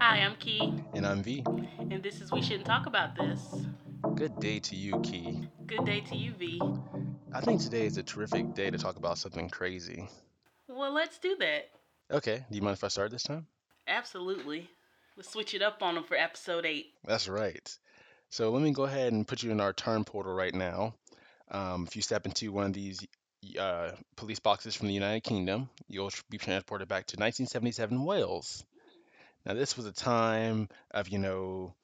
Hi, I'm Key, And I'm V. and this is We Shouldn't Talk About This. Good day to you, Key. Good day to you, V. I think today is a terrific day to talk about something crazy. Well, let's do that. Okay, do you mind if I start this time? Absolutely. Let's switch it up on them for episode 8. That's right. So let me go ahead and put you in our turn portal right now. Um, if you step into one of these uh, police boxes from the United Kingdom, you'll be transported back to 1977 Wales. Now, this was a time of, you know,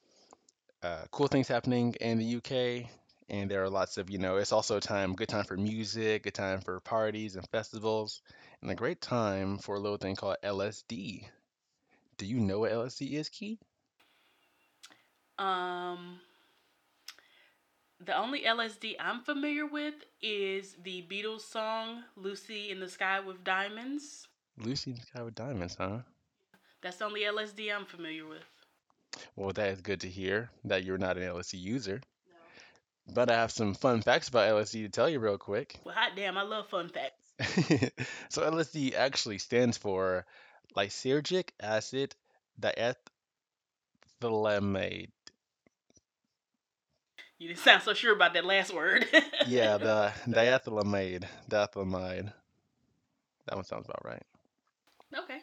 uh, cool things happening in the UK, and there are lots of, you know, it's also a time, good time for music, good time for parties and festivals, and a great time for a little thing called LSD. Do you know what LSD is, Key? Um, the only LSD I'm familiar with is the Beatles song Lucy in the Sky with Diamonds. Lucy in the Sky with Diamonds, huh? That's the only LSD I'm familiar with. Well, that is good to hear that you're not an LSD user. No. But I have some fun facts about LSD to tell you real quick. Well, hot damn, I love fun facts. so LSD actually stands for lysergic acid diethylamide. You didn't sound so sure about that last word. Yeah, the diethylamide. Diethylamide. That one sounds about right. okay.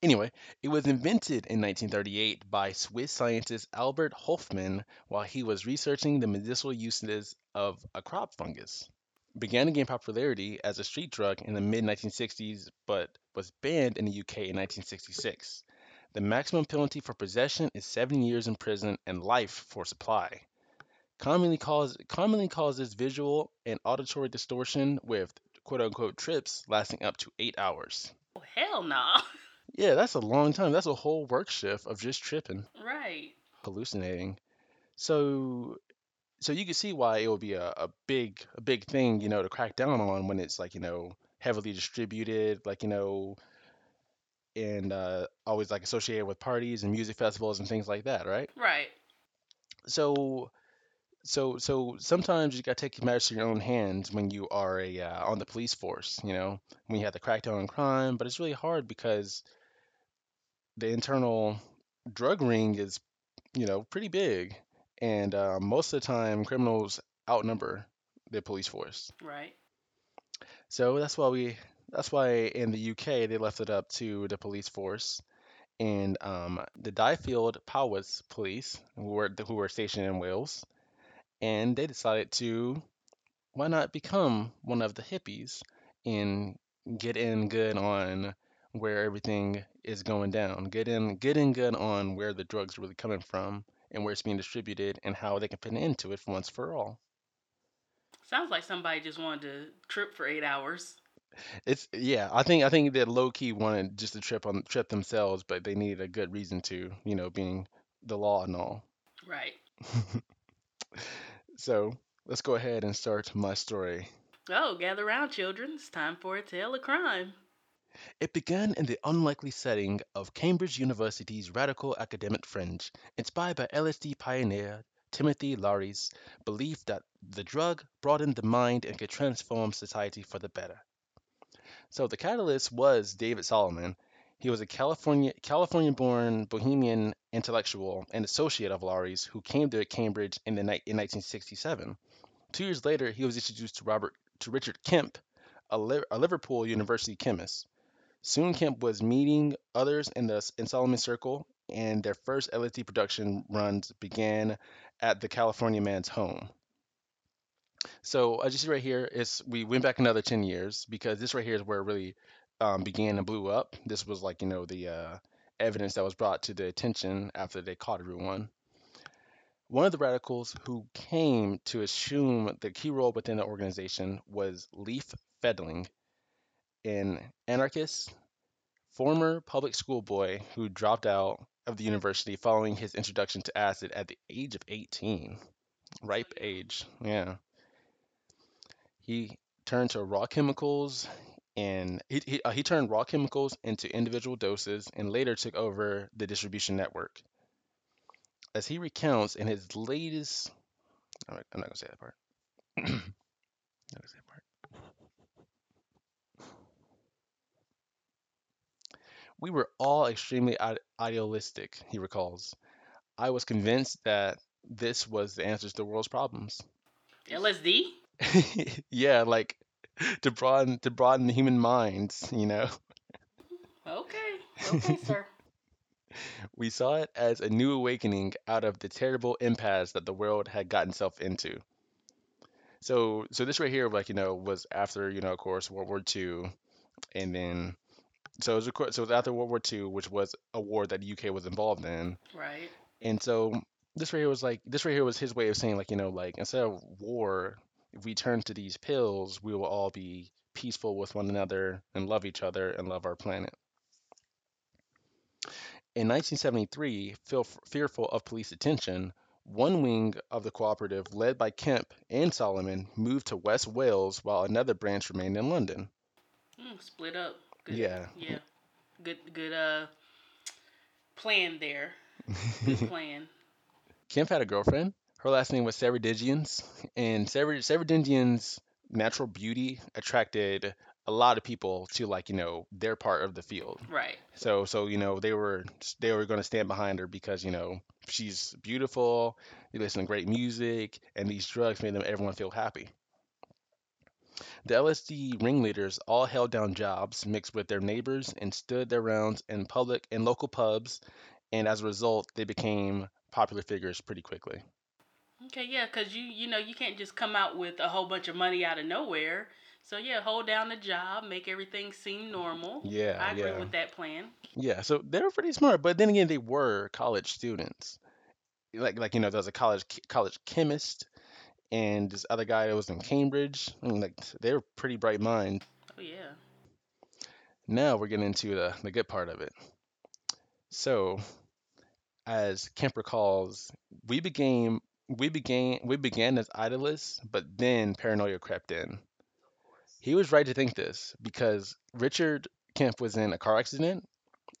Anyway, it was invented in 1938 by Swiss scientist Albert Hofmann while he was researching the medicinal uses of a crop fungus. Began to gain popularity as a street drug in the mid 1960s, but was banned in the UK in 1966. The maximum penalty for possession is seven years in prison and life for supply. Commonly, cause, commonly causes visual and auditory distortion with quote unquote trips lasting up to eight hours. Oh, hell no. Yeah, that's a long time. That's a whole work shift of just tripping, right. hallucinating. So, so you can see why it would be a, a big, a big thing, you know, to crack down on when it's like, you know, heavily distributed, like, you know, and uh, always like associated with parties and music festivals and things like that, right? Right. So, so, so sometimes you gotta take matters to your own hands when you are a uh, on the police force, you know, when you have to crack down on crime. But it's really hard because the internal drug ring is, you know, pretty big, and uh, most of the time criminals outnumber the police force. Right. So that's why we that's why in the UK they left it up to the police force and um, the Dyfed Powys police who were who were stationed in Wales, and they decided to why not become one of the hippies and get in good on where everything is going down. Get in get in good on where the drugs are really coming from and where it's being distributed and how they can fit into it once for all. Sounds like somebody just wanted to trip for eight hours. It's yeah, I think I think that low key wanted just to trip on trip themselves, but they needed a good reason to, you know, being the law and all. Right. So let's go ahead and start my story. Oh, gather round, children. It's time for a tale of crime. It began in the unlikely setting of Cambridge University's radical academic fringe, inspired by LSD pioneer Timothy Leary's belief that the drug broadened the mind and could transform society for the better. So the catalyst was David Solomon. He was a California California-born Bohemian intellectual and associate of Leary's who came to Cambridge in the ni- in 1967. Two years later, he was introduced to Robert to Richard Kemp, a Liverpool University chemist. Soon Kemp was meeting others in the in Solomon Circle, and their first LSD production runs began at the California man's home. So as you see right here, is we went back another 10 years because this right here is where it really um, began and blew up. This was like, you know, the uh, evidence that was brought to the attention after they caught everyone. One of the radicals who came to assume the key role within the organization was Leaf Fielding, an anarchist, former public school boy who dropped out of the university following his introduction to acid at the age of 18. Ripe age, yeah. He turned to raw chemicals and he, he, uh, he turned raw chemicals into individual doses and later took over the distribution network. As he recounts in his latest, I'm not, I'm not gonna say that part. I'm not gonna say that part. We were all extremely idealistic, he recalls. I was convinced that this was the answer to the world's problems. LSD? yeah, like to broaden to broaden the human minds, you know. Okay. Okay, sir. We saw it as a new awakening out of the terrible impasse that the world had gotten itself into. So, so this right here, like you know, was after you know, of course, World War Two, and then so it was, so it was after World War Two, which was a war that the UK was involved in, Right. and so this right here was like this right here was his way of saying like you know like instead of war, if we turn to these pills, we will all be peaceful with one another and love each other and love our planet. In 1973, fearful of police attention, one wing of the cooperative, led by Kemp and Solomon, moved to West Wales while another branch remained in London. Mm, split up. Good. Yeah. Yeah. Good. Good. Uh. Plan there. Good plan. Kemp had a girlfriend. Her last name was Ceredigians, and Ceredigion's' natural beauty attracted a lot of people to like you know their part of the field. Right. So so you know they were they were going to stand behind her because you know she's beautiful, they listen to great music, and these drugs made them everyone feel happy. The LSD ringleaders all held down jobs mixed with their neighbors and stood their rounds in public and local pubs, and as a result, they became popular figures pretty quickly. Okay. Yeah. Cause you you know you can't just come out with a whole bunch of money out of nowhere. So yeah, hold down the job, make everything seem normal. Yeah, I agree yeah. with that plan. Yeah, so they were pretty smart, but then again, they were college students. Like like you know, there was a college college chemist and this other guy that was in Cambridge. I mean, like they were pretty bright minds. Oh yeah. Now we're getting into the, the good part of it. So, as Kemp recalls, we began we began we began as idealists, but then paranoia crept in. He was right to think this because Richard Kemp was in a car accident.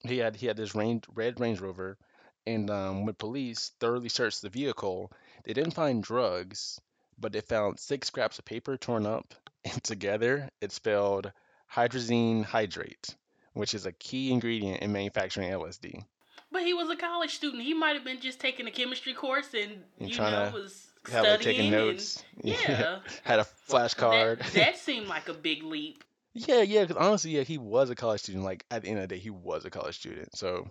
He had he had this range, red Range Rover, and um, when police thoroughly searched the vehicle, they didn't find drugs, but they found six scraps of paper torn up, and together it spelled hydrazine hydrate, which is a key ingredient in manufacturing LSD. But he was a college student. He might have been just taking a chemistry course and, And you know was Had like studying taking and notes. yeah. had a flashcard. That, that seemed like a big leap. Yeah, yeah, because honestly, yeah, he was a college student. Like at the end of the day, he was a college student. So,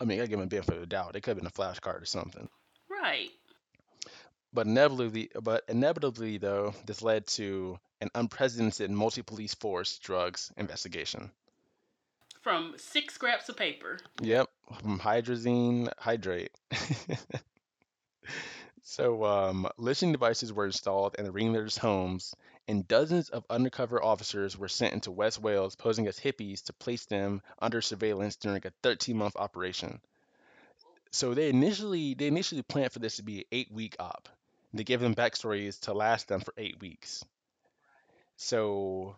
I mean, I give him a benefit of the doubt. It could have been a flashcard or something. Right. But inevitably, but inevitably though, this led to an unprecedented multi-police force drugs investigation. From six scraps of paper. Yep, from hydrazine hydrate. so, um, listening devices were installed in the ringleaders' homes, and dozens of undercover officers were sent into West Wales posing as hippies to place them under surveillance during a 13-month operation. So they initially they initially planned for this to be an eight-week op. They give them backstories to last them for eight weeks. So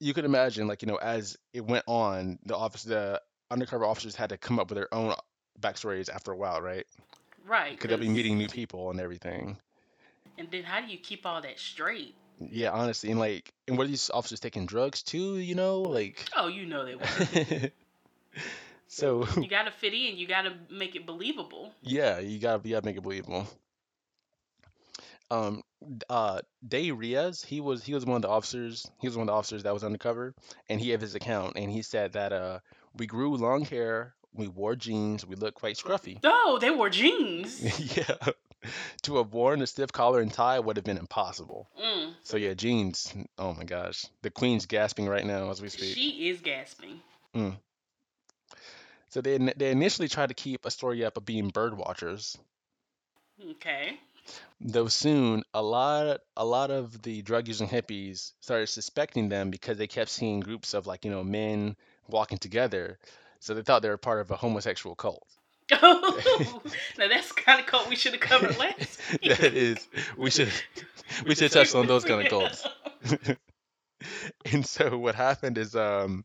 you could imagine, like you know, as it went on, the office, the undercover officers had to come up with their own backstories after a while, right? Right. Because they'll be meeting new people and everything. And then how do you keep all that straight? Yeah, honestly, and like, and were these officers taking drugs too? You know, like. Oh, you know they were. so you gotta fit in. You gotta make it believable. yeah, you gotta you gotta make it believable. Um, uh, Day Riaz, he was he was one of the officers. He was one of the officers that was undercover, and he had his account, and he said that uh, we grew long hair, we wore jeans, we looked quite scruffy. Oh, they wore jeans. yeah, to have worn a stiff collar and tie would have been impossible. Mm, So yeah, jeans. Oh my gosh, the queen's gasping right now as we speak. she is gasping. So they they initially tried to keep a story up of being bird watchers, Okay. Though soon a lot a lot of the drug using hippies started suspecting them because they kept seeing groups of like you know men walking together, so they thought they were part of a homosexual cult. Oh, now that's the kind of cult we should have covered last. that is, we should we should touch on those kind of cults. And so what happened is um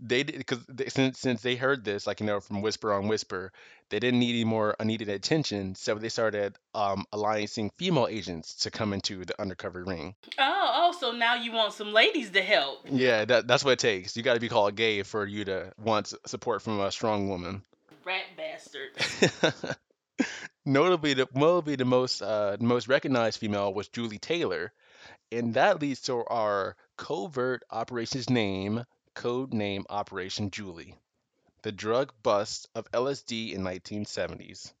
they did because they, since since they heard this like you know from whisper on whisper they didn't need any more unneeded attention so they started um alliancing female agents to come into the undercover ring. Oh, oh, so now you want some ladies to help. Yeah, that that's what it takes. You got to be called gay for you to want support from a strong woman. Rat bastard. Notably, the notably the most uh, the most recognized female was Julie Taylor, and that leads to our covert operations name, code name Operation Julie, the drug bust of LSD in 1970s.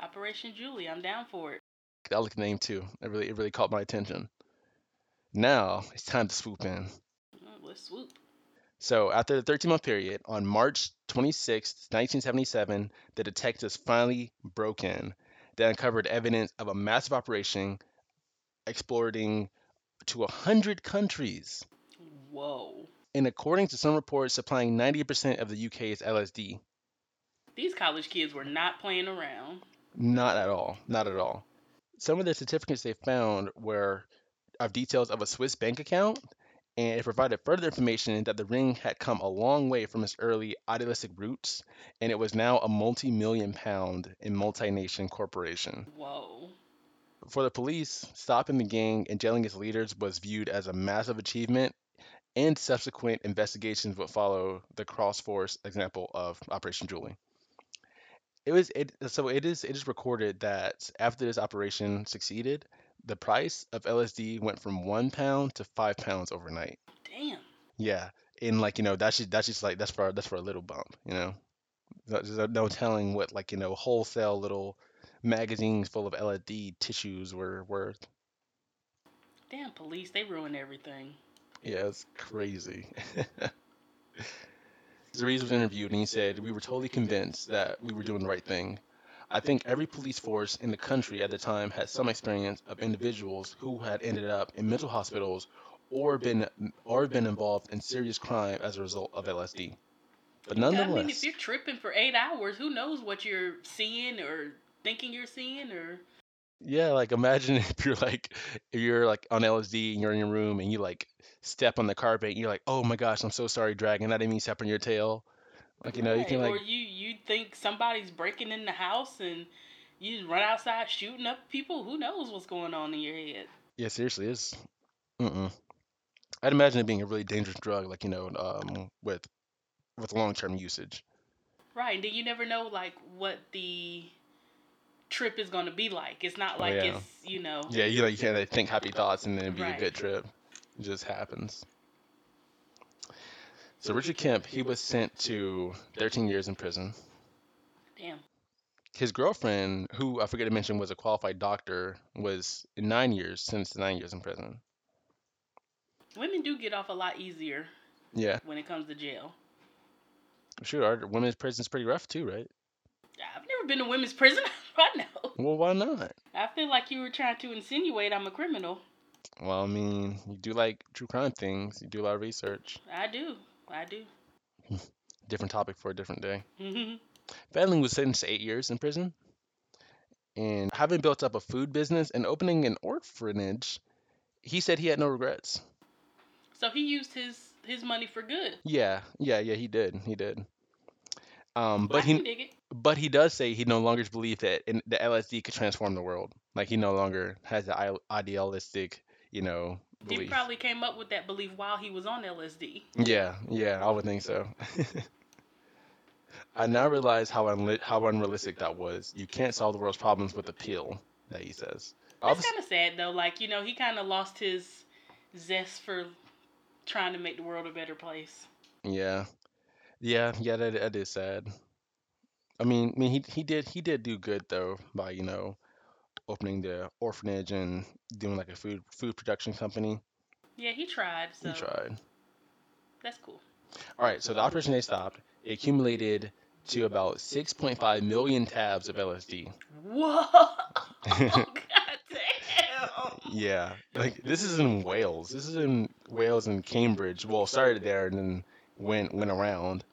Operation Julie, I'm down for it. I like the name too. It really it really caught my attention. Now it's time to swoop in. Let's swoop. So, after the 13 month period, on March 26, 1977, the detectives finally broke in. They uncovered evidence of a massive operation exploring to 100 countries, Whoa. and according to some reports, supplying 90% of the UK's LSD. These college kids were not playing around. Not at all. Not at all. Some of the certificates they found were of details of a Swiss bank account, and it provided further information that the ring had come a long way from its early idealistic roots, and it was now a multi million pound and multi-nation corporation. Whoa. For the police, stopping the gang and jailing its leaders was viewed as a massive achievement, and subsequent investigations would follow the cross-force example of Operation Julie. It was it so it is it is recorded that after this operation succeeded, the price of LSD went from one pound to five pounds overnight. Damn. Yeah, and like you know that's just that's just like that's for that's for a little bump, you know. There's no telling what like you know wholesale little magazines full of LED tissues were worth. Damn police, they ruin everything. Yeah, it's crazy. Zariz was interviewed and he said, We were totally convinced that we were doing the right thing. I think every police force in the country at the time had some experience of individuals who had ended up in mental hospitals or been or been involved in serious crime as a result of LSD. But I mean, if you're tripping for eight hours, who knows what you're seeing or thinking you're seeing or yeah, like imagine if you're like if you're like on LSD and you're in your room and you like step on the carpet and you're like, oh my gosh, I'm so sorry, dragon. I didn't mean to step on your tail. Like you know, you can like or you you think somebody's breaking in the house and you just run outside shooting up people. Who knows what's going on in your head? Yeah, seriously, it's. Mm-mm. I'd imagine it being a really dangerous drug, like you know, um, with with long-term usage. Right, and then you never know like what the trip is gonna be like. It's not Oh like yeah, it's you know yeah. You know, you can't like, think happy thoughts and then it'd be a good trip. It just happens. So Richard Kemp, he was sent to 13 years in prison. Damn. His girlfriend, who I forget to mention was a qualified doctor, was nine years sentenced to nine years in prison. Women do get off a lot easier Yeah, when it comes to jail. sure. Our women's prison's pretty rough too, right? I've never been to women's prison. I know. Well, why not? I feel like you were trying to insinuate I'm a criminal. Well, I mean, you do like true crime things. You do a lot of research. I do. I do. Different topic for a different day. Mhm. Fielding was sentenced to eight years in prison, and having built up a food business and opening an orphanage, he said he had no regrets. so he used his his money for good. Yeah, yeah, yeah, he did. He did. Um, but can he dig it. But he does say he no longer believes that in, the LSD could transform the world. Like he no longer has the idealistic, you know, He probably came up with that belief while he was on LSD. Yeah, yeah, I would think so. I now realize how unli- how unrealistic that was. You can't solve the world's problems with a pill, that he says. That's kind of sad though. Like you know, he kind of lost his zest for trying to make the world a better place. yeah, yeah, yeah. That, that is sad. I mean, I mean, he he did he did do good though by you know opening the orphanage and doing like a food food production company. Yeah, he tried. He tried. that's cool. All right, so the operation they stopped. It accumulated to about 6.5 million tabs of LSD. Whoa! God damn! Yeah, like this is in Wales. This is in Wales and Cambridge. Well, started there and then went went around,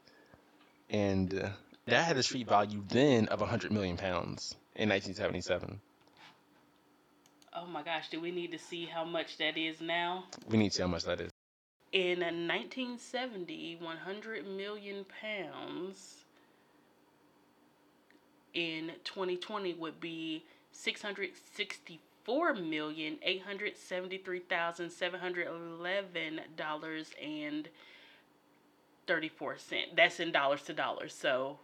and uh, that had a street value then of 100 million pounds in 1977. Oh my gosh, do we need to see how much that is now? We need to see how much that is. In 1970, 100 million pounds in 2020 would be 664 million eight hundred seventy three thousand seven hundred eleven dollars and 34 cent. That's in dollars to dollars. So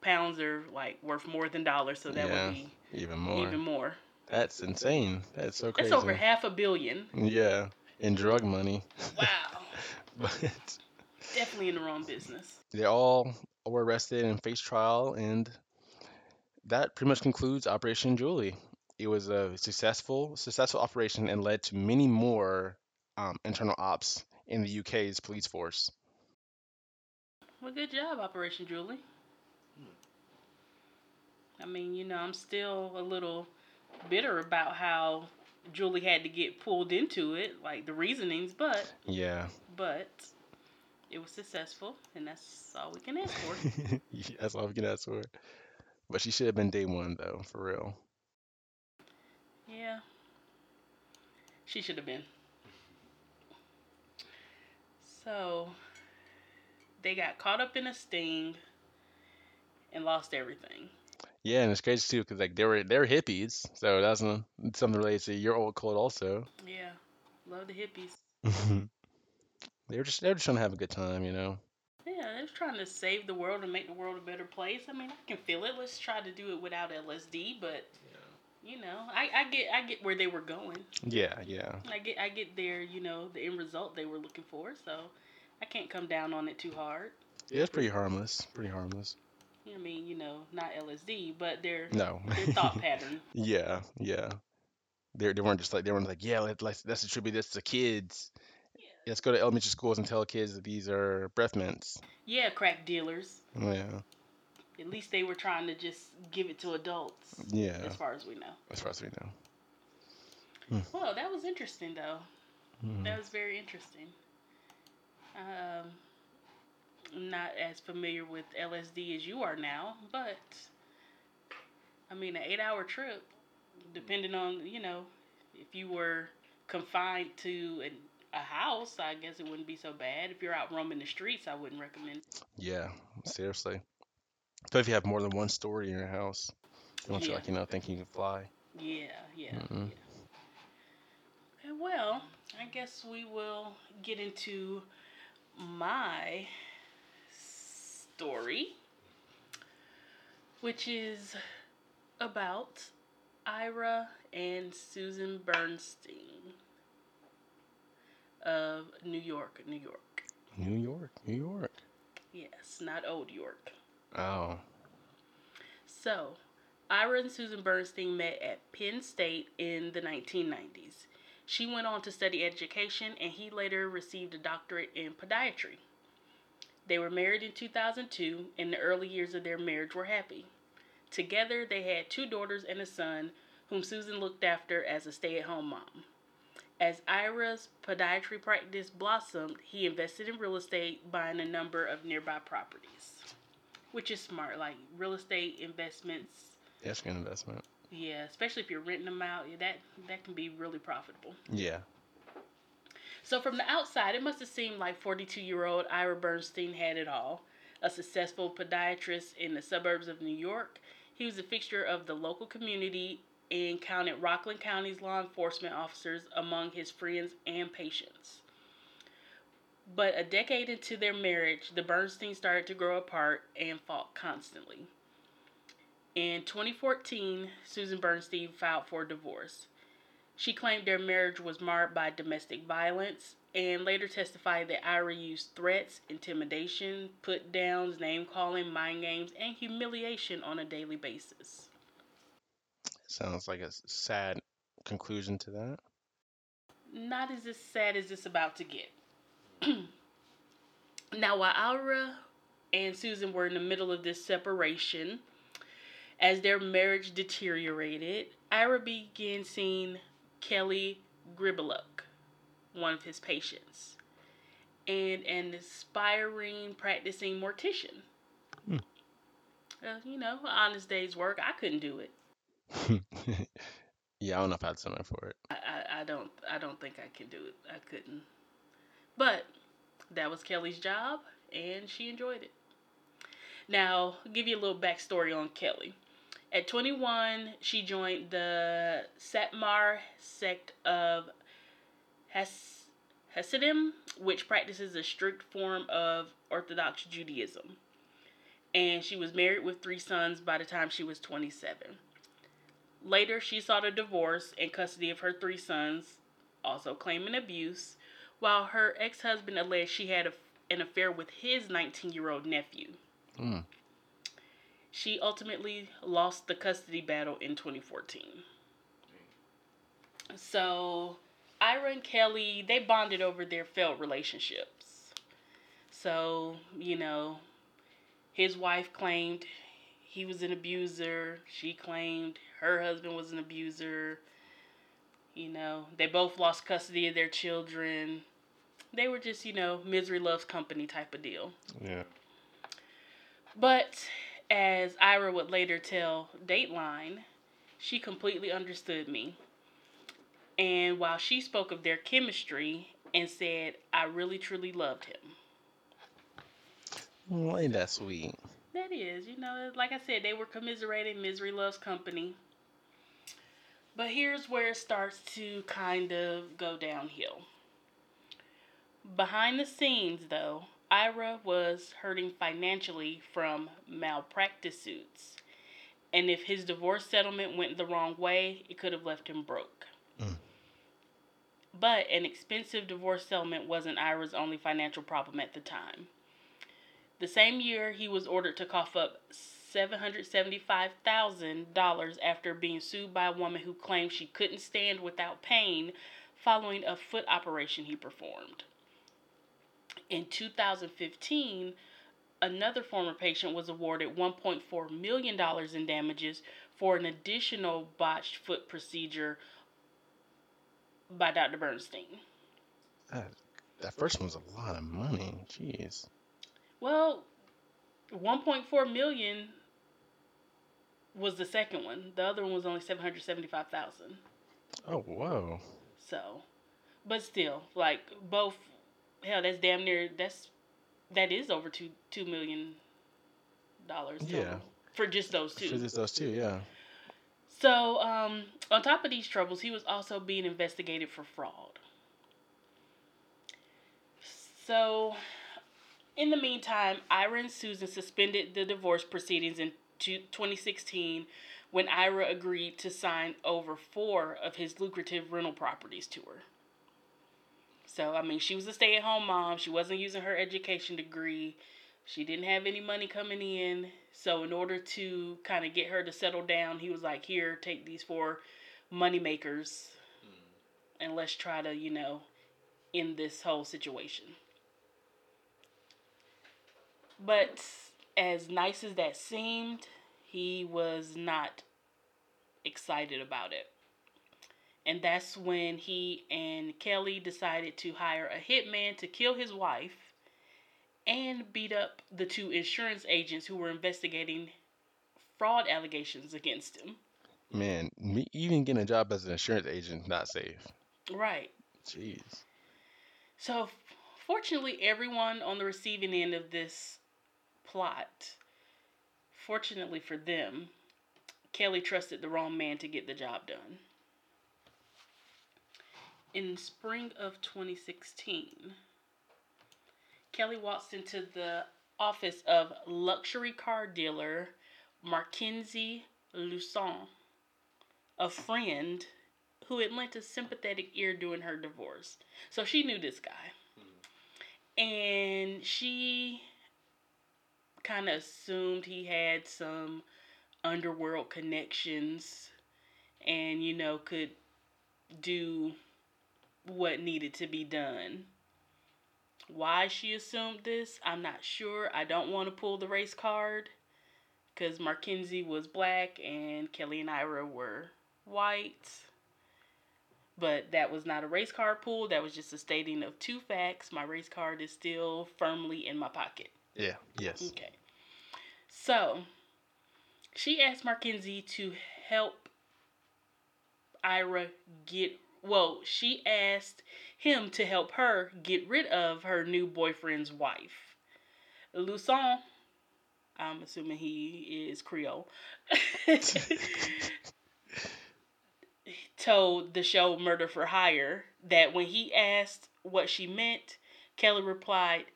pounds are like worth more than dollars, so that Yeah, would be Even more. even more. That's insane. That's so crazy. That's over half a billion. Yeah, in drug money. Wow. but Definitely in the wrong business. they all were arrested and faced trial, and that pretty much concludes Operation Julie. It was a successful, successful operation and led to many more um, internal ops in the UK's police force. Well, good job, Operation Julie. I mean, you know, I'm still a little bitter about how Julie had to get pulled into it, like the reasonings, but Yeah, but it was successful, and that's all we can ask for. That's all we can ask for. But she should have been day one, though, for real. yeah, she should have been. So they got caught up in a sting and lost everything. Yeah, and it's crazy too, because like they were they were hippies, so that's something related to your old cult also. Yeah, love the hippies. They were just they were just trying to have a good time, you know. Yeah, they're trying to save the world and make the world a better place. I mean, I can feel it. Let's try to do it without LSD, but you know, I, I get I get where they were going. Yeah, yeah. I get I get their you know the end result they were looking for. So I can't come down on it too hard. Yeah, it's pretty harmless. Pretty harmless. I mean, you know, not LSD, but their No. their thought pattern. Yeah, yeah. They they weren't just like they weren't like yeah let, let's let's attribute this to kids. Let's go to elementary schools and tell kids that these are breath mints. Yeah, crack dealers. Yeah, At least they were trying to just give it to adults, yeah. as far as we know. As far as we know. Well, that was interesting though. Mhm. That was very interesting. Um, not as familiar with LSD as you are now, but I mean, an eight-hour trip, depending on you know, if you were confined to an, a house, I guess it wouldn't be so bad. If you're out roaming the streets, I wouldn't recommend. Yeah, seriously. So if you have more than one story in your house. You want you Yeah. like you know think you can fly. Yeah, yeah, Mm-mm. yeah. Okay, well, I guess we will get into my story, which is about Ira and Susan Bernstein of New York, New York. New York, New York. Yes, not Old York. Oh, So, Ira and Susan Bernstein met at Penn State in the 1990s. She went on to study education and he later received a doctorate in podiatry. They were married in 2002 and the early years of their marriage were happy. Together, they had two daughters and a son whom Susan looked after as a stay at home mom. As Ira's podiatry practice blossomed, he invested in real estate, buying a number of nearby properties which is smart. Like real estate investments, that's good investment. yeah, especially if you're renting them out, yeah, that that can be really profitable. Yeah. So from the outside, it must have seemed like 42-year-old Ira Bernstein had it all. A successful podiatrist in the suburbs of New York, he was a fixture of the local community and counted Rockland County's law enforcement officers among his friends and patients. But a decade into their marriage, the Bernsteins started to grow apart and fought constantly. In 2014, Susan Bernstein filed for divorce. She claimed their marriage was marred by domestic violence and later testified that Ira used threats, intimidation, put downs, name calling, mind games, and humiliation on a daily basis. Sounds like a sad conclusion to that. Not as sad as it's about to get. now, while Ira and Susan were in the middle of this separation, as their marriage deteriorated, Ira began seeing Kelly Gribeluk, one of his patients, and an aspiring practicing mortician. Hmm. Uh, you know, honest day's work. I couldn't do it. Yeah, I don't know if I had something for it. I, I, I don't I don't think I can do it. I couldn't. But that was Kelly's job and she enjoyed it. Now, I'll give you a little backstory on Kelly. At 21, she joined the Satmar sect of Has- Hasidim, which practices a strict form of Orthodox Judaism. And she was married with three sons by the time she was 27. Later, she sought a divorce and custody of her three sons, also claiming abuse, while her ex husband alleged she had a, an affair with his 19 year old nephew. Mm. She ultimately lost the custody battle in 2014. So, Ira and Kelly, they bonded over their failed relationships. So, you know, his wife claimed he was an abuser. She claimed her husband was an abuser. You know, they both lost custody of their children. They were just, you know, misery loves company type of deal. Yeah. But as Ira would later tell Dateline, she completely understood me. And while she spoke of their chemistry and said, I really truly loved him. Well, ain't that sweet? That is, you know, like I said, they were commiserating misery loves company. But here's where it starts to kind of go downhill. Behind the scenes, though, Ira was hurting financially from malpractice suits. And if his divorce settlement went the wrong way, it could have left him broke. Mm. But an expensive divorce settlement wasn't Ira's only financial problem at the time. The same year, he was ordered to cough up $775,000 after being sued by a woman who claimed she couldn't stand without pain following a foot operation he performed. In 2015, another former patient was awarded $1.4 million in damages for an additional botched foot procedure by Dr. Bernstein. That, that first one's a lot of money. Jeez. Well, 1.4 million was the second one. The other one was only 775,000. Oh, whoa. So, but still, like both hell that's damn near that's that is over 2 2 million dollars Yeah. for just those two. For just those two, yeah. So, um, on top of these troubles, he was also being investigated for fraud. So, in the meantime, Ira and Susan suspended the divorce proceedings in two- 2016 when Ira agreed to sign over four of his lucrative rental properties to her. So, I mean, she was a stay at home mom. She wasn't using her education degree. She didn't have any money coming in. So, in order to kind of get her to settle down, he was like, Here, take these four money makers mm. and let's try to, you know, end this whole situation. But as nice as that seemed, he was not excited about it. And that's when he and Kelly decided to hire a hitman to kill his wife and beat up the two insurance agents who were investigating fraud allegations against him. Man, me even getting a job as an insurance agent not safe. Right. Jeez. So, fortunately, everyone on the receiving end of this plot, fortunately for them, Kelly trusted the wrong man to get the job done. In spring of 2016, Kelly walks into the office of luxury car dealer Markenzie Luson, a friend who had lent a sympathetic ear during her divorce. So she knew this guy. And she kind of assumed he had some underworld connections and, you know, could do what needed to be done. Why she assumed this, I'm not sure. I don't want to pull the race card because Markenzie was black and Kelly and Ira were white. But that was not a race card pull. That was just a stating of two facts. My race card is still firmly in my pocket. Yeah. Yes. Okay. So, she asked Markenzie to help Ira get well, she asked him to help her get rid of her new boyfriend's wife. Luson, I'm assuming he is Creole, told the show Murder for Hire that when he asked what she meant, Kelly replied,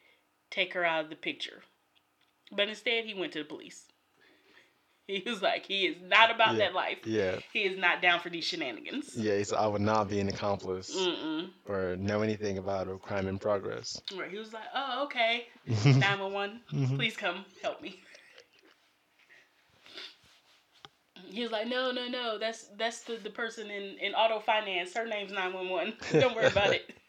Take her out of the picture. But instead, he went to the police. He was like, he is not about Yeah. that life. Yeah. He is not down for these shenanigans. Yeah, he said I would not be an accomplice Mm-mm. or know anything about a crime in progress. Right. He was like, oh, okay. 911, Mhm. please come help me. He was like, no, no, no. That's that's the, the person in, in auto finance. Her name's 911. Don't worry about it.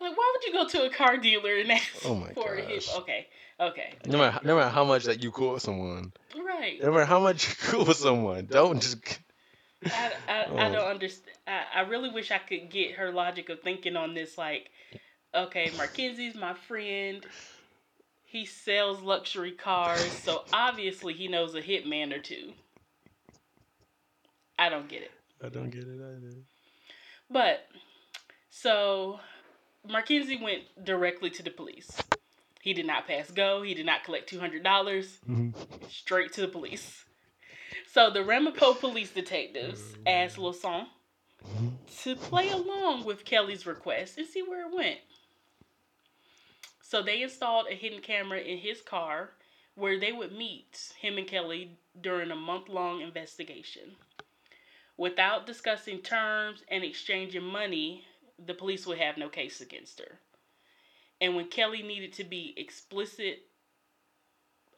Like, why would you go to a car dealer and ask Oh for gosh. Okay, okay. No matter, no matter how much that you cool with someone, Right. no matter how much you cool with someone, don't just. I, I, I Oh. don't understand. I, I really wish I could get her logic of thinking on this. Like, okay, Markenzie's my friend. He sells luxury cars, so obviously he knows a hitman or two. I don't get it. I don't get it either. But, so, Markenzie went directly to the police. He did not pass go. He did not collect $200. Mhm. straight to the police. So the Ramapo police detectives asked Lason to play along with Kelly's request and see where it went. So they installed a hidden camera in his car where they would meet him and Kelly during a month long investigation. Without discussing terms and exchanging money, the police would have no case against her. And when Kelly needed to be explicit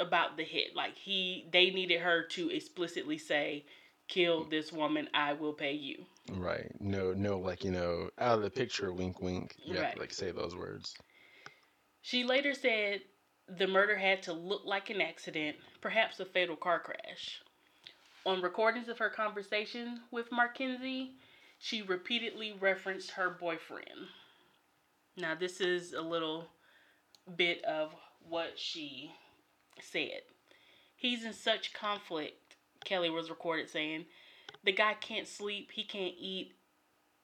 about the hit. Like he they needed her to explicitly say, Kill this woman, I will pay you. Right. No, no, like, you know, out of the picture, wink, wink. You have Right. to, like, say those words. She later said the murder had to look like an accident, perhaps a fatal car crash. On recordings of her conversation with Markenzie, she repeatedly referenced her boyfriend. Now, this is a little bit of what she said. He's in such conflict, Kelly was recorded saying. The guy can't sleep, he can't eat.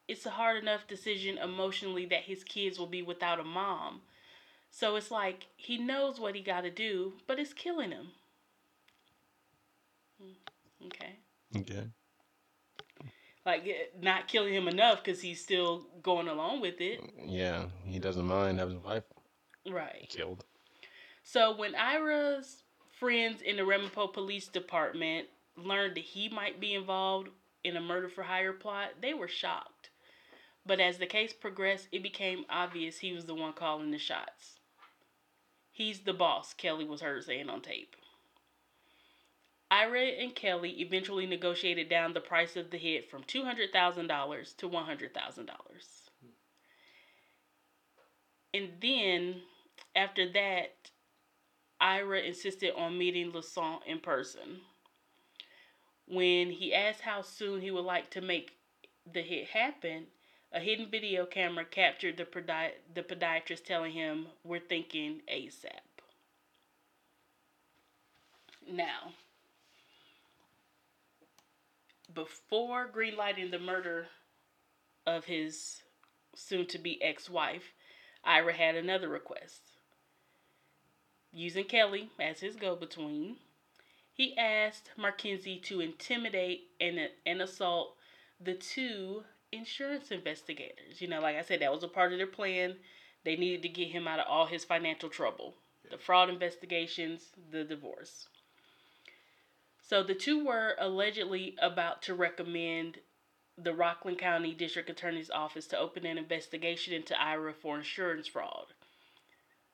It's a hard enough decision emotionally that his kids will be without a mom. So it's like he knows what he got to do, but it's killing him. Hmm, Okay. Okay. Like eh, not killing him enough because he's still going along with it. Yeah, he doesn't mind having his wife Right. killed. So when Ira's friends in the Ramapo Police Department learned that he might be involved in a murder for hire plot, they were shocked. But as the case progressed, it became obvious he was the one calling the shots. He's the boss, Kelly was heard saying on tape. Ira and Kelly eventually negotiated down the price of the hit from $200,000 to $100,000. And then, after that, Ira insisted on meeting Lassant in person. When he asked how soon he would like to make the hit happen, a hidden video camera captured the, podi- the podiatrist telling him, We're thinking ASAP. Now, before greenlighting the murder of his soon to be ex wife, Ira had another request. Using Kelly as his go between, he asked Markenzie to intimidate and, and assault the two insurance investigators. You know, like I said, that was a part of their plan. They needed to get him out of all his financial trouble the fraud investigations, the divorce. So the two were allegedly about to recommend the Rockland County District Attorney's Office to open an investigation into Ira for insurance fraud.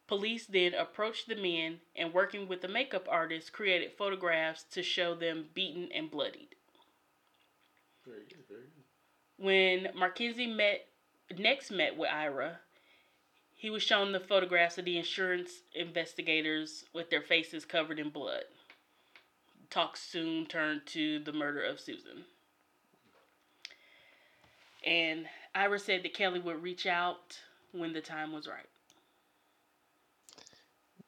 Police then approached the men and, working with the makeup artist, created photographs to show them beaten and bloodied. Very good, very good. When Markenzie met next met with Ira, he was shown the photographs of the insurance investigators with their faces covered in blood. Talk soon turned to the murder of Susan. And Ira said that Kelly would reach out when the time was right.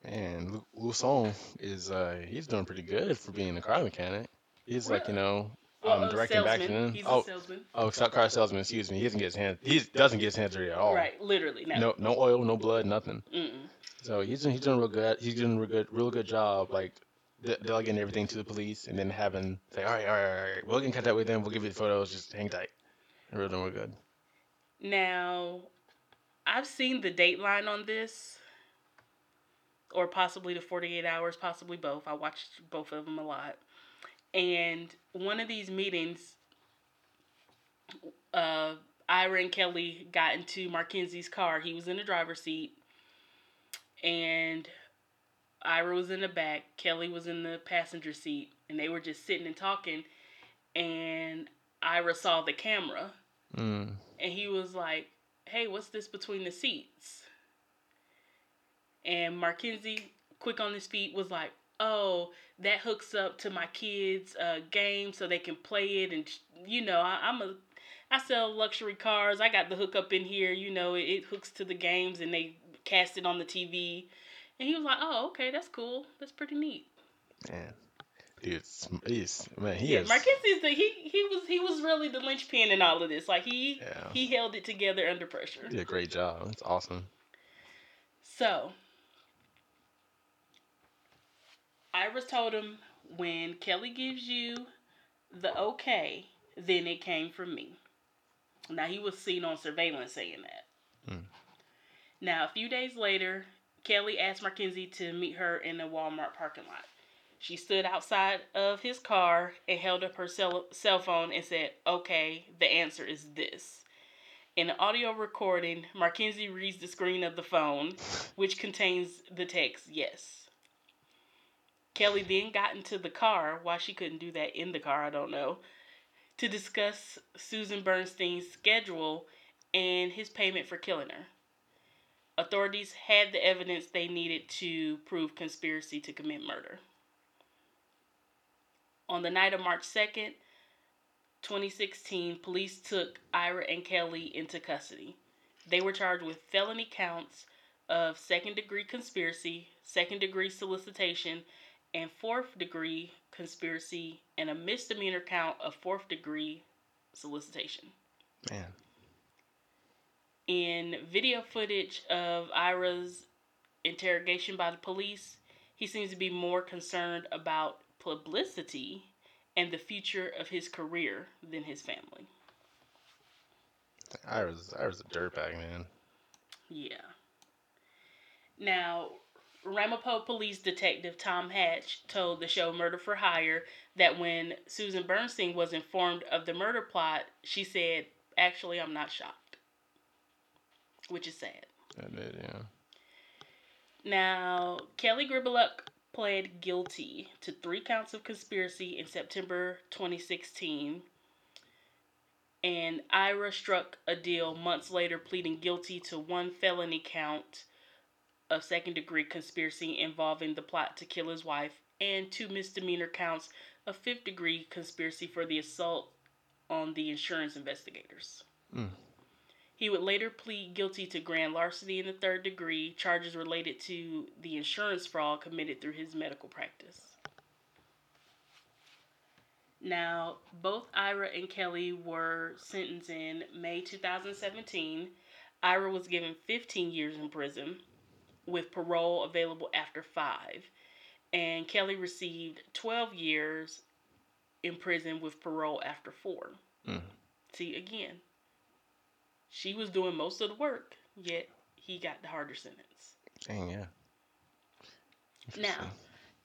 Man, Lu- Luson is uh he's doing pretty good for being a car mechanic. He's like, you know, Well, um, a directing back to salesman. them. He's oh, a salesman. oh, car salesman. Excuse me. He doesn't get his hands. He doesn't get his hands dirty at all. Right, literally. No. No, no oil, no blood, nothing. Mm-mm. So he's doing, he's doing real good. He's doing real good, real good job. Like de- delegating everything to the police, and then having say, all right, all right, all right, we'll get in contact with them. We'll give you the photos. Just hang tight. And we're doing good. Now, I've seen the dateline on this, or possibly the 48 hours, possibly both. I watched both of them a lot. And one of these meetings, uh, Ira and Kelly got into Markenzie's car. He was in the driver's seat, and Ira was in the back. Kelly was in the passenger seat, and they were just sitting and talking. And Ira saw the camera Mm. and he was like, "Hey, what's this between the seats?" And Markenzie, quick on his feet, was like, "Oh, that hooks up to my kids' uh, game so they can play it." And you know, I, I'm a, I sell luxury cars. I got the hookup in here. You know, it, it hooks to the games, and they cast it on the TV. And he was like, "Oh, okay, that's cool. That's pretty neat." Man, dude, he's man, he yeah, is. Markenzie's the he he was he was really the linchpin in all of this. Like he Yeah. he held it together under pressure. He did a great job. It's awesome. So, Iris told him when Kelly gives you the okay, then it came from me. Now, he was seen on surveillance saying that. Hmm. Now, a few days later, Kelly asked Markenzie to meet her in the Walmart parking lot. She stood outside of his car and held up her cell, cell phone and said, Okay, the answer is this. In the audio recording, Markenzie reads the screen of the phone, which contains the text, yes. Kelly then got into the car, why she couldn't do that in the car, I don't know, to discuss Susan Bernstein's schedule and his payment for killing her. Authorities had the evidence they needed to prove conspiracy to commit murder. On the night of March 2nd, 2016, police took Ira and Kelly into custody. They were charged with felony counts of second degree conspiracy, second degree solicitation, and fourth degree conspiracy, and a misdemeanor count of fourth degree solicitation. Man, In video footage of Ira's interrogation by the police, he seems to be more concerned about publicity and the future of his career than his family. I was I was a dirtbag, man. Yeah. Now, Ramapo Police Detective Tom Hatch told the show Murder for Hire that when Susan Bernstein was informed of the murder plot, she said, Actually, I'm not shocked. Which is sad. I did, yeah. Now, Kelly Gribeluk pled guilty to three counts of conspiracy in September 2016. And Ira struck a deal months later, pleading guilty to one felony count of second degree conspiracy involving the plot to kill his wife and two misdemeanor counts of fifth degree conspiracy for the assault on the insurance investigators. Mm. He would later plead guilty to grand larceny in the third degree, charges related to the insurance fraud committed through his medical practice. Now, both Ira and Kelly were sentenced in May 2017. Ira was given 15 years in prison with parole available after five, and Kelly received 12 years in prison with parole after four. Mm. See, again, she was doing most of the work, yet he got the harder sentence. Dang, yeah. Now,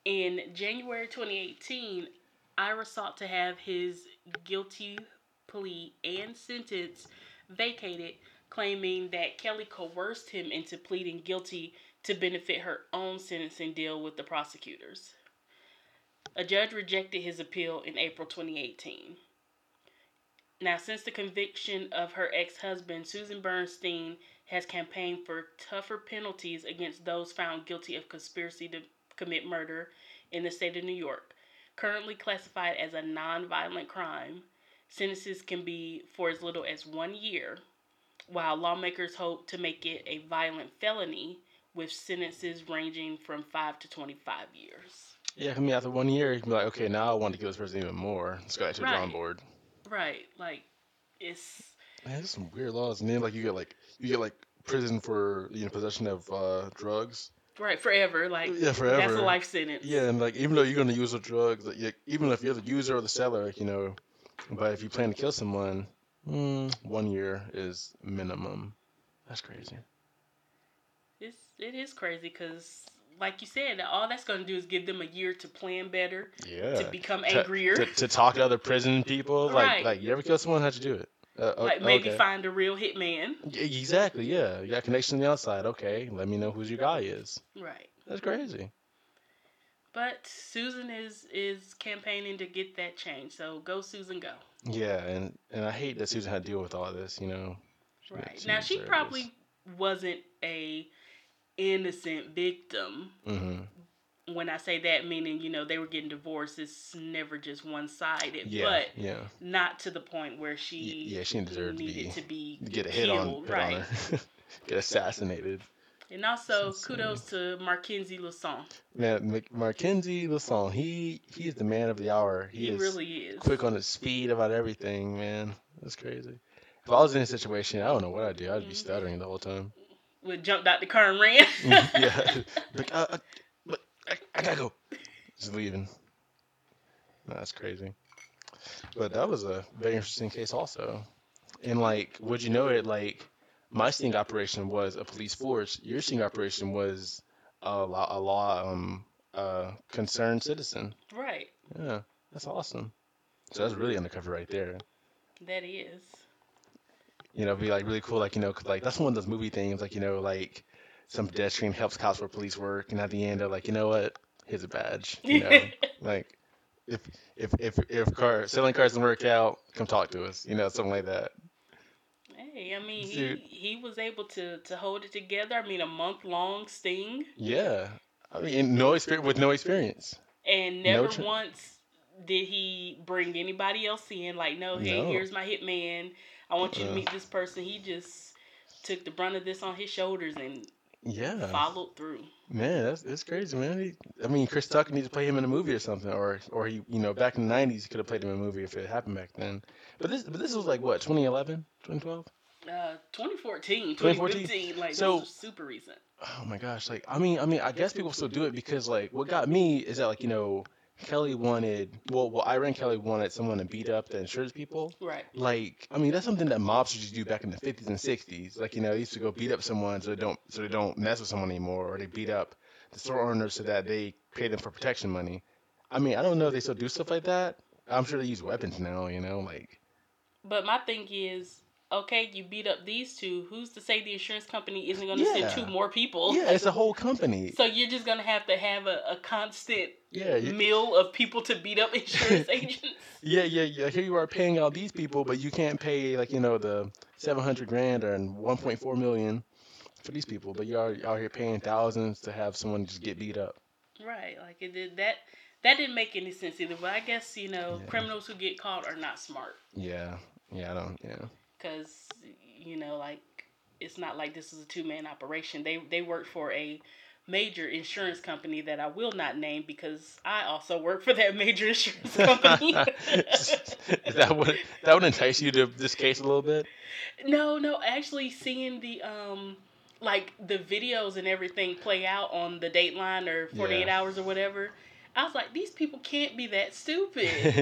in January 2018, Ira sought to have his guilty plea and sentence vacated, claiming that Kelly coerced him into pleading guilty to benefit her own sentencing deal with the prosecutors. A judge rejected his appeal in April 2018. Now, since the conviction of her ex husband, Susan Bernstein has campaigned for tougher penalties against those found guilty of conspiracy to commit murder in the state of New York. Currently classified as a non-violent crime, sentences can be for as little as one year, while lawmakers hope to make it a violent felony with sentences ranging from five to twenty-five years. Yeah, I mean, after one year, you can be like, okay, now I want to kill this person even more. Let's go back to the drawing board. Right, like it's Man, there's some weird laws, and then like you get like you get like prison for you know possession of uh, drugs. right forever. Like Yeah, forever. that's a life sentence. Yeah, and like even though you're gonna use the drugs, like, you, even if you're the user or the seller, like, you know, but if you plan to kill someone, mm, one year is minimum. That's crazy. It's it is crazy because, like you said, all that's going to do is give them a year to plan better, Yeah. to become angrier, To, to, talk to other prison people, like Right. like you ever kill someone, how'd you do it? Uh, like maybe okay. find a real hitman. Exactly. Yeah, you got connection on the outside. Okay, let me know who your guy is. Right. That's crazy. But Susan is is campaigning to get that change. So go, Susan, go. Yeah, and and I hate that Susan had to deal with all this. You know. Right now, she probably wasn't a innocent victim. Mhm. When I say that, meaning you know they were getting divorced, it's never just one sided. Yeah. But yeah. not to the point where she yeah, she didn't to needed be- to be Get a hit killed, on, hit right? on. Get assassinated. And also kudos to Markenzie Lasson. Man, Markenzie Lasson, he he is the man of the hour. He, He, is really is. quick on his speed about everything, man. That's crazy. If I was in a situation, I don't know what I'd do. I'd be Mhm. stuttering the whole time. Would jumped out the car and ran. yeah. Like, uh, uh, but I, I gotta go. Just leaving. No, that's crazy. But that was a very interesting case, also. And like, would you know it? Like, my sting operation was a police force. Your sting operation was a law, a law um, uh, concerned citizen. right. Yeah, that's awesome. So that's really undercover right there. That is. You know, be like really cool, like you know, 'cause, like that's one of those movie things, like you know, like some pedestrian helps cops where police work, and at the end they're like, you know what, here's a badge. You know, like if if if if car selling cars doesn't work out, come talk to us. You know, something like that. Hey, I mean, he, Dude. he was able to, to hold it together. I mean, a month long sting, Yeah, I mean, no experience with no experience. and No never tra- once did he bring anybody else in. Like, no, hey, No. here's my hitman. I want you to meet this person. He just took the brunt of this on his shoulders and Yeah, followed through. man, that's that's crazy, man. He, I mean, Chris Tucker needs to play him in a movie or something, or or he, you know, back in the '90s, he could have played him in a movie if it happened back then. But this, but this was like what, 2011, 2012? Uh, 2014, 2014? 2015, like So- super recent. Oh my gosh, like I mean, I mean, I guess people still do it because like what got me is that like you know Kelly wanted well, well, Ira and Kelly wanted someone to beat up the insurance people. Right. Like I mean, that's something that mobsters used to do back in the 50s and 60s. Like you know, they used to go beat up someone so they don't so they don't mess with someone anymore, or they beat up the store owners so that they pay them for protection money. I mean, I don't know if they still do stuff like that. I'm sure they use weapons now. You know, like But my thing is, okay, you beat up these two. Who's to say the insurance company isn't going to Yeah. send two more people? yeah, it's a whole company. So you're just going to have to have a, a constant Yeah, you, mill of people to beat up insurance agents. Yeah, yeah, yeah. Here you are paying all these people, but you can't pay like you know the seven hundred grand or one point four million for these people. But you're out here paying thousands to have someone just get beat up. Right. Like it did that. That didn't make any sense either. But I guess you know Yeah. criminals who get caught are not smart Yeah, yeah, I don't. Yeah, because you know like it's not like this is a two man operation. They they work for a major insurance company that I will not name because I also work for that major insurance company. Is that what that would entice you to this case a little bit? No, no, actually seeing the um like the videos and everything play out on the Dateline or 48 Yeah. hours or whatever. I was like these people can't be that stupid.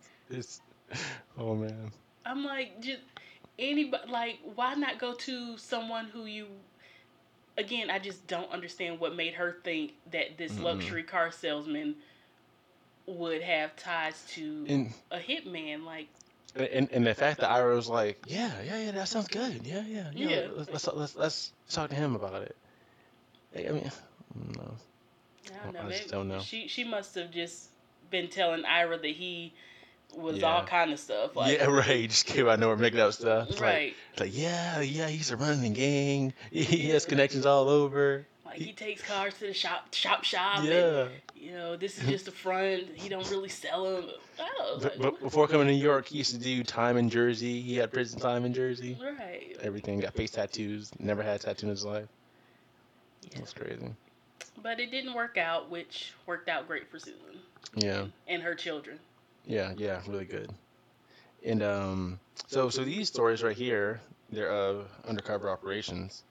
it's oh man. I'm like just anybody like why not go to someone who you again, I just don't understand what made her think that this Mm-mm. luxury car salesman would have ties to And a hitman like and and the fact that Ira was like, yeah, yeah, yeah, that sounds good. Yeah, yeah, yeah. Yeah. Let's let's let's, let's talk to him about it. I mean, no. I don't know. I just don't know. She she must have just been telling Ira that he was all kind of stuff. Like, yeah, right. Just came out of nowhere making up stuff. It's Like, right. it's like, yeah, yeah, he's a running gang. He has connections all over. Like he takes cars to the shop, shop, shop. And, Yeah. you know, this is just a front. He don't really sell them. Oh, But, like, before coming to New York, he used to do time in Jersey. He had prison time in Jersey. right. Everything. Got face tattoos. Never had a tattoo in his life. Yeah. That's crazy. But it didn't work out, which worked out great for Susan Yeah. and her children. Yeah, yeah, really good. And um, so so these stories right here, they're uh, undercover operations,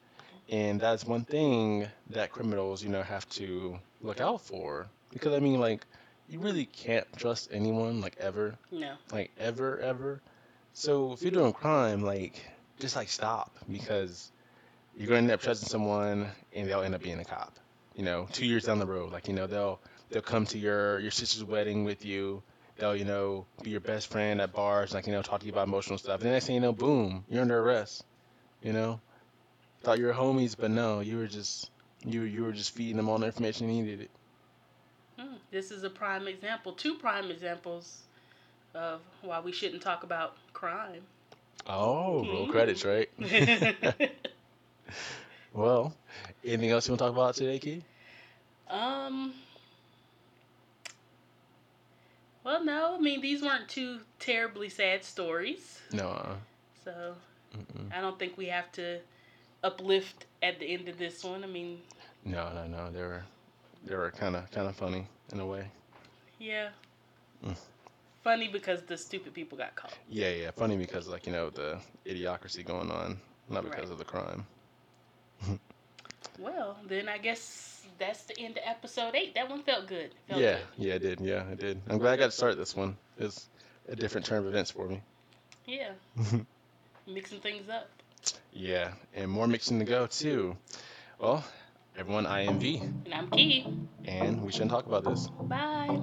and that's one thing that criminals, you know, have to look out for because I mean, like, you really can't trust anyone, like ever, No. like ever, ever. So if you're doing crime, like, just like stop because you're gonna end up trusting someone and they'll end up being a cop. You know, two years down the road, like you know, they'll they'll come to your your sister's wedding with you. They'll you know be your best friend at bars, like you know, talk to you about emotional stuff. And the next thing you know, boom, you're under arrest. You know, thought you were homies, but no, you were just you you were just feeding them all the information he needed. Hmm. This is a prime example, two prime examples of why we shouldn't talk about crime. Oh, roll Mhm. credits, right? well, anything else you want to talk about today, Key? um. Well, no. I mean, these weren't two terribly sad stories, No. Uh, so mm-mm. I don't think we have to uplift at the end of this one. I mean, No, no, no. They were, they were kind of, kind of funny in a way. yeah. Mm. Funny because the stupid people got caught. Yeah, yeah. Funny because like you know the idiocracy going on, not because Right. of the crime. Well, then I guess that's the end of episode eight. That one felt good. Felt yeah, good. yeah, it did. Yeah, it did. I'm glad I got to start this one. It's a different turn of events for me. Yeah. Mixing things up. yeah, and more mixing to go too. Well, everyone, I am V, And I'm Key. and we shouldn't talk about this. Bye.